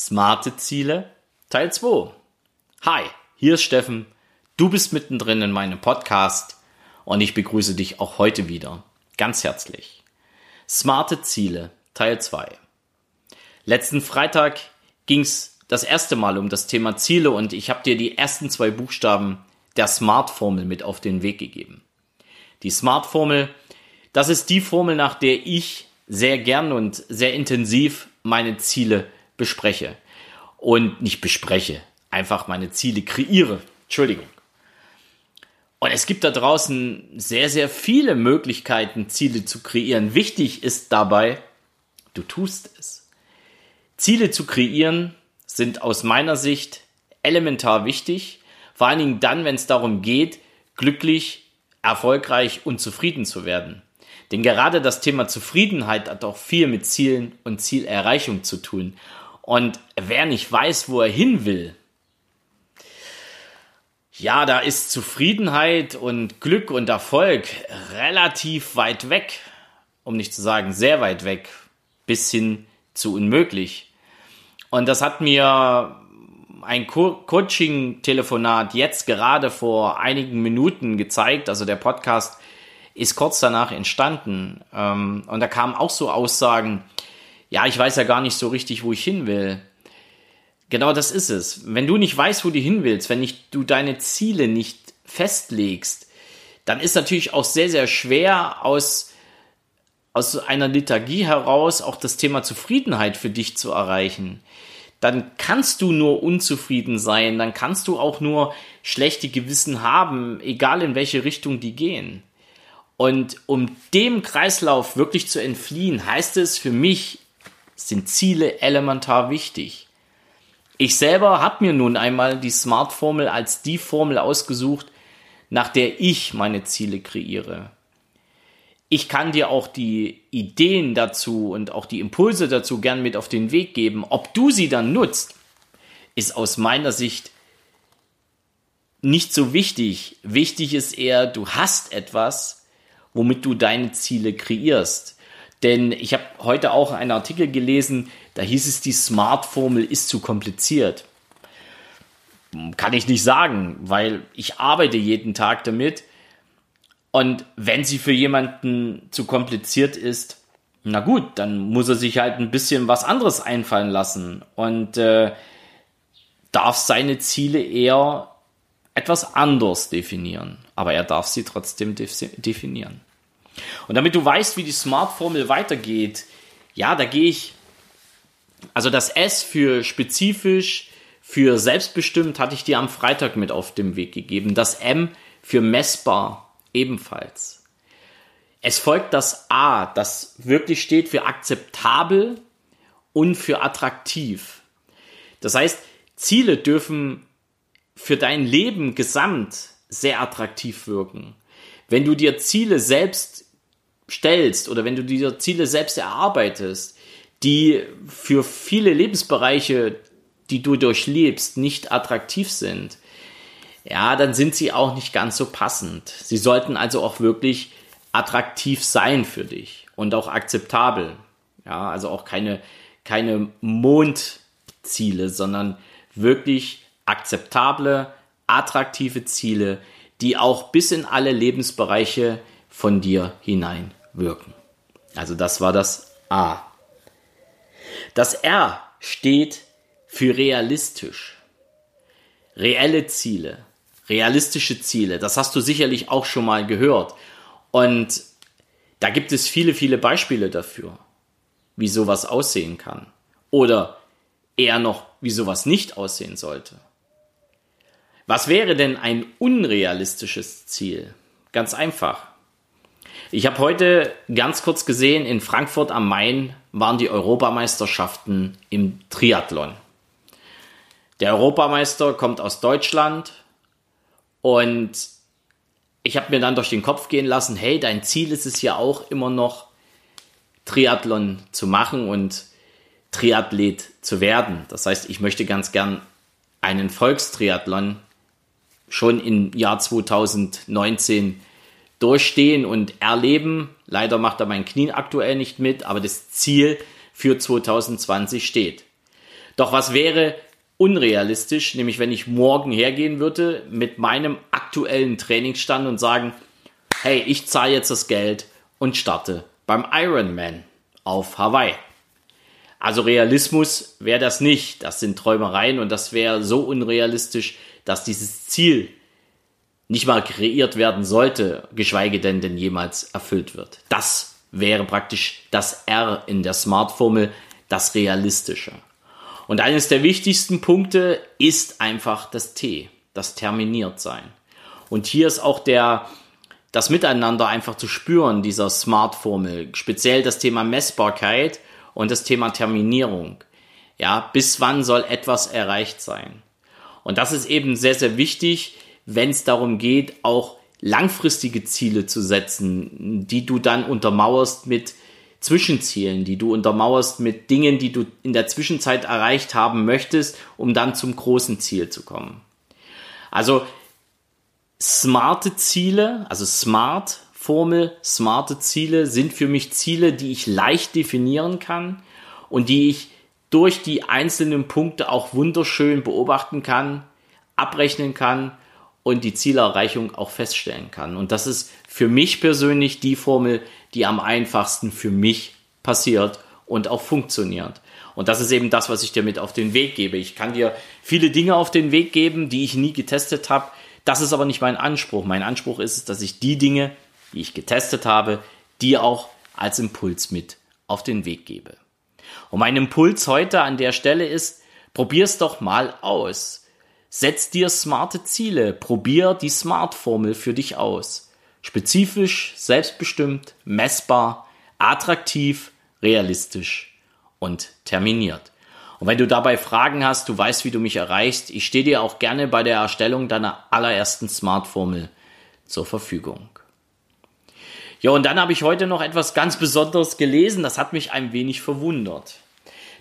Smarte Ziele Teil 2. Hi, hier ist Steffen. Du bist mittendrin in meinem Podcast und ich begrüße dich auch heute wieder. Ganz herzlich. Smarte Ziele Teil 2. Letzten Freitag ging es das erste Mal um das Thema Ziele und ich habe dir die ersten zwei Buchstaben der Smart-Formel mit auf den Weg gegeben. Die Smart-Formel, das ist die Formel, nach der ich sehr gern und sehr intensiv meine Ziele bespreche. Und nicht bespreche, einfach meine Ziele kreiere. Entschuldigung. Und es gibt da draußen sehr, sehr viele Möglichkeiten, Ziele zu kreieren. Wichtig ist dabei, du tust es. Ziele zu kreieren sind aus meiner Sicht elementar wichtig, vor allen Dingen dann, wenn es darum geht, glücklich, erfolgreich und zufrieden zu werden. Denn gerade das Thema Zufriedenheit hat auch viel mit Zielen und Zielerreichung zu tun. Und wer nicht weiß, wo er hin will, ja, da ist Zufriedenheit und Glück und Erfolg relativ weit weg, um nicht zu sagen sehr weit weg, bis hin zu unmöglich. Und das hat mir ein Co Coaching-Telefonat jetzt gerade vor einigen Minuten gezeigt. Also der Podcast ist kurz danach entstanden. Ähm, und da kamen auch so Aussagen, ja, ich weiß ja gar nicht so richtig, wo ich hin will. Genau das ist es. Wenn du nicht weißt, wo du hin willst, wenn nicht, du deine Ziele nicht festlegst, dann ist natürlich auch sehr, sehr schwer aus, aus einer Liturgie heraus auch das Thema Zufriedenheit für dich zu erreichen. Dann kannst du nur unzufrieden sein, dann kannst du auch nur schlechte Gewissen haben, egal in welche Richtung die gehen. Und um dem Kreislauf wirklich zu entfliehen, heißt es für mich, sind Ziele elementar wichtig. Ich selber habe mir nun einmal die Smart-Formel als die Formel ausgesucht, nach der ich meine Ziele kreiere. Ich kann dir auch die Ideen dazu und auch die Impulse dazu gern mit auf den Weg geben. Ob du sie dann nutzt, ist aus meiner Sicht nicht so wichtig. Wichtig ist eher, du hast etwas, womit du deine Ziele kreierst. Denn ich habe heute auch einen Artikel gelesen, da hieß es, die Smart-Formel ist zu kompliziert. Kann ich nicht sagen, weil ich arbeite jeden Tag damit. Und wenn sie für jemanden zu kompliziert ist, na gut, dann muss er sich halt ein bisschen was anderes einfallen lassen und äh, darf seine Ziele eher etwas anders definieren. Aber er darf sie trotzdem definieren. Und damit du weißt, wie die Smart-Formel weitergeht, ja, da gehe ich, also das S für spezifisch, für selbstbestimmt hatte ich dir am Freitag mit auf den Weg gegeben. Das M für messbar ebenfalls. Es folgt das A, das wirklich steht für akzeptabel und für attraktiv. Das heißt, Ziele dürfen für dein Leben gesamt sehr attraktiv wirken. Wenn du dir Ziele selbst stellst oder wenn du diese Ziele selbst erarbeitest, die für viele Lebensbereiche, die du durchlebst, nicht attraktiv sind, ja, dann sind sie auch nicht ganz so passend. Sie sollten also auch wirklich attraktiv sein für dich und auch akzeptabel. Ja, also auch keine, keine Mondziele, sondern wirklich akzeptable, attraktive Ziele, die auch bis in alle Lebensbereiche von dir hinein wirken. Also das war das A. Das R steht für realistisch. Reelle Ziele, realistische Ziele, das hast du sicherlich auch schon mal gehört. Und da gibt es viele, viele Beispiele dafür, wie sowas aussehen kann. Oder eher noch, wie sowas nicht aussehen sollte. Was wäre denn ein unrealistisches Ziel? Ganz einfach. Ich habe heute ganz kurz gesehen, in Frankfurt am Main waren die Europameisterschaften im Triathlon. Der Europameister kommt aus Deutschland und ich habe mir dann durch den Kopf gehen lassen, hey, dein Ziel ist es ja auch immer noch, Triathlon zu machen und Triathlet zu werden. Das heißt, ich möchte ganz gern einen Volkstriathlon schon im Jahr 2019 durchstehen und erleben. Leider macht er mein Knie aktuell nicht mit, aber das Ziel für 2020 steht. Doch was wäre unrealistisch, nämlich wenn ich morgen hergehen würde mit meinem aktuellen Trainingsstand und sagen, hey, ich zahle jetzt das Geld und starte beim Ironman auf Hawaii. Also Realismus wäre das nicht. Das sind Träumereien und das wäre so unrealistisch, dass dieses Ziel nicht mal kreiert werden sollte, geschweige denn denn jemals erfüllt wird. Das wäre praktisch das R in der Smart-Formel, das Realistische. Und eines der wichtigsten Punkte ist einfach das T, das terminiert sein. Und hier ist auch der, das Miteinander einfach zu spüren, dieser Smart-Formel, speziell das Thema Messbarkeit und das Thema Terminierung. Ja, bis wann soll etwas erreicht sein? Und das ist eben sehr, sehr wichtig, wenn es darum geht, auch langfristige Ziele zu setzen, die du dann untermauerst mit Zwischenzielen, die du untermauerst mit Dingen, die du in der Zwischenzeit erreicht haben möchtest, um dann zum großen Ziel zu kommen. Also smarte Ziele, also smart Formel, smarte Ziele sind für mich Ziele, die ich leicht definieren kann und die ich durch die einzelnen Punkte auch wunderschön beobachten kann, abrechnen kann und die Zielerreichung auch feststellen kann. Und das ist für mich persönlich die Formel, die am einfachsten für mich passiert und auch funktioniert. Und das ist eben das, was ich dir mit auf den Weg gebe. Ich kann dir viele Dinge auf den Weg geben, die ich nie getestet habe. Das ist aber nicht mein Anspruch. Mein Anspruch ist dass ich die Dinge, die ich getestet habe, dir auch als Impuls mit auf den Weg gebe. Und mein Impuls heute an der Stelle ist, probier's doch mal aus. Setz dir smarte Ziele, probier die Smart-Formel für dich aus. Spezifisch, selbstbestimmt, messbar, attraktiv, realistisch und terminiert. Und wenn du dabei Fragen hast, du weißt, wie du mich erreichst, ich stehe dir auch gerne bei der Erstellung deiner allerersten Smart-Formel zur Verfügung. Ja, und dann habe ich heute noch etwas ganz Besonderes gelesen, das hat mich ein wenig verwundert.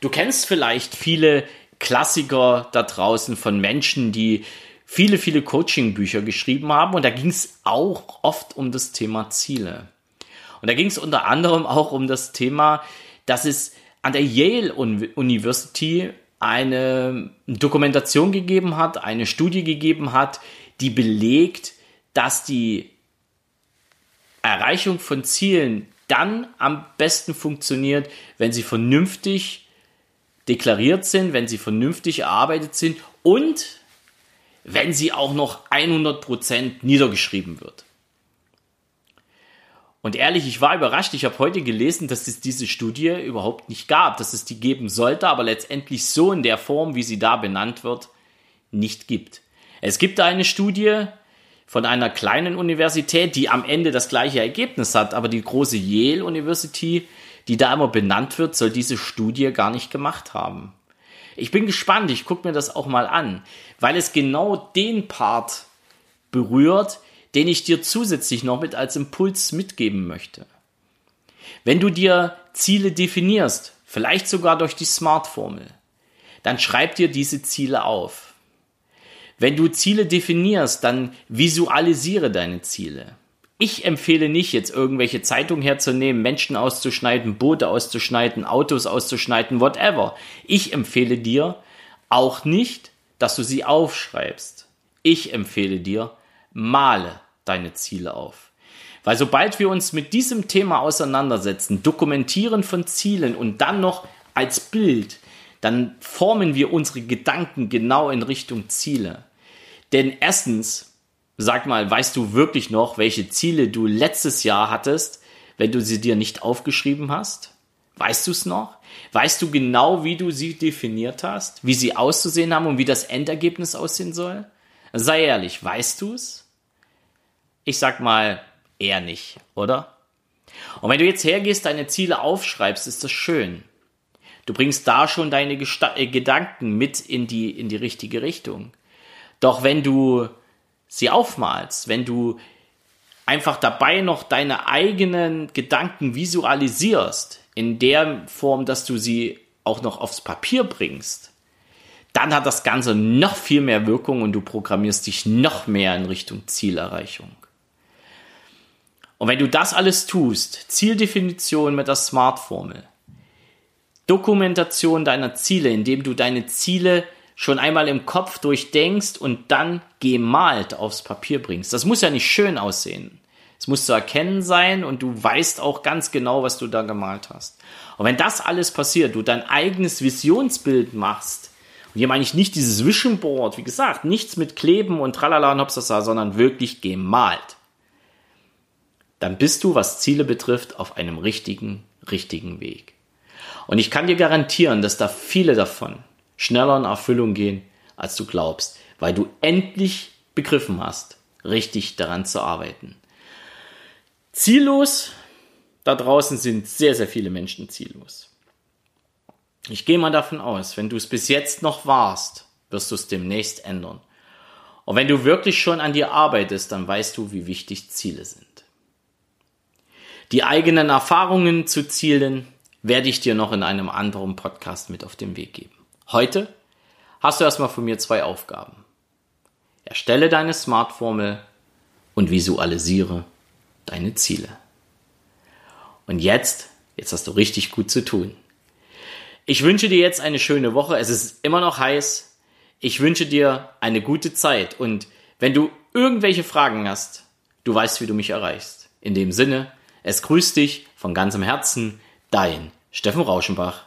Du kennst vielleicht viele Klassiker da draußen von Menschen, die viele, viele Coaching-Bücher geschrieben haben. Und da ging es auch oft um das Thema Ziele. Und da ging es unter anderem auch um das Thema, dass es an der Yale University eine Dokumentation gegeben hat, eine Studie gegeben hat, die belegt, dass die Erreichung von Zielen dann am besten funktioniert, wenn sie vernünftig deklariert sind, wenn sie vernünftig erarbeitet sind und wenn sie auch noch 100% niedergeschrieben wird. Und ehrlich, ich war überrascht. Ich habe heute gelesen, dass es diese Studie überhaupt nicht gab, dass es die geben sollte, aber letztendlich so in der Form, wie sie da benannt wird, nicht gibt. Es gibt eine Studie von einer kleinen Universität, die am Ende das gleiche Ergebnis hat, aber die große Yale University die da immer benannt wird, soll diese Studie gar nicht gemacht haben. Ich bin gespannt, ich gucke mir das auch mal an, weil es genau den Part berührt, den ich dir zusätzlich noch mit als Impuls mitgeben möchte. Wenn du dir Ziele definierst, vielleicht sogar durch die Smart-Formel, dann schreib dir diese Ziele auf. Wenn du Ziele definierst, dann visualisiere deine Ziele. Ich empfehle nicht, jetzt irgendwelche Zeitungen herzunehmen, Menschen auszuschneiden, Boote auszuschneiden, Autos auszuschneiden, whatever. Ich empfehle dir auch nicht, dass du sie aufschreibst. Ich empfehle dir, male deine Ziele auf. Weil sobald wir uns mit diesem Thema auseinandersetzen, dokumentieren von Zielen und dann noch als Bild, dann formen wir unsere Gedanken genau in Richtung Ziele. Denn erstens Sag mal, weißt du wirklich noch, welche Ziele du letztes Jahr hattest, wenn du sie dir nicht aufgeschrieben hast? Weißt du es noch? Weißt du genau, wie du sie definiert hast, wie sie auszusehen haben und wie das Endergebnis aussehen soll? Sei ehrlich, weißt du es? Ich sag mal, eher nicht, oder? Und wenn du jetzt hergehst, deine Ziele aufschreibst, ist das schön. Du bringst da schon deine Gesta äh, Gedanken mit in die, in die richtige Richtung. Doch wenn du sie aufmalst, wenn du einfach dabei noch deine eigenen Gedanken visualisierst, in der Form, dass du sie auch noch aufs Papier bringst, dann hat das Ganze noch viel mehr Wirkung und du programmierst dich noch mehr in Richtung Zielerreichung. Und wenn du das alles tust, Zieldefinition mit der Smart-Formel, Dokumentation deiner Ziele, indem du deine Ziele schon einmal im Kopf durchdenkst und dann gemalt aufs Papier bringst. Das muss ja nicht schön aussehen. Es muss zu erkennen sein und du weißt auch ganz genau, was du da gemalt hast. Und wenn das alles passiert, du dein eigenes Visionsbild machst, und hier meine ich nicht dieses Vision Board, wie gesagt, nichts mit Kleben und Tralala und Hopsasa, sondern wirklich gemalt, dann bist du, was Ziele betrifft, auf einem richtigen, richtigen Weg. Und ich kann dir garantieren, dass da viele davon schneller in Erfüllung gehen, als du glaubst, weil du endlich begriffen hast, richtig daran zu arbeiten. Ziellos, da draußen sind sehr, sehr viele Menschen ziellos. Ich gehe mal davon aus, wenn du es bis jetzt noch warst, wirst du es demnächst ändern. Und wenn du wirklich schon an dir arbeitest, dann weißt du, wie wichtig Ziele sind. Die eigenen Erfahrungen zu Zielen werde ich dir noch in einem anderen Podcast mit auf den Weg geben. Heute hast du erstmal von mir zwei Aufgaben. Erstelle deine Smart-Formel und visualisiere deine Ziele. Und jetzt, jetzt hast du richtig gut zu tun. Ich wünsche dir jetzt eine schöne Woche. Es ist immer noch heiß. Ich wünsche dir eine gute Zeit. Und wenn du irgendwelche Fragen hast, du weißt, wie du mich erreichst. In dem Sinne, es grüßt dich von ganzem Herzen, dein Steffen Rauschenbach.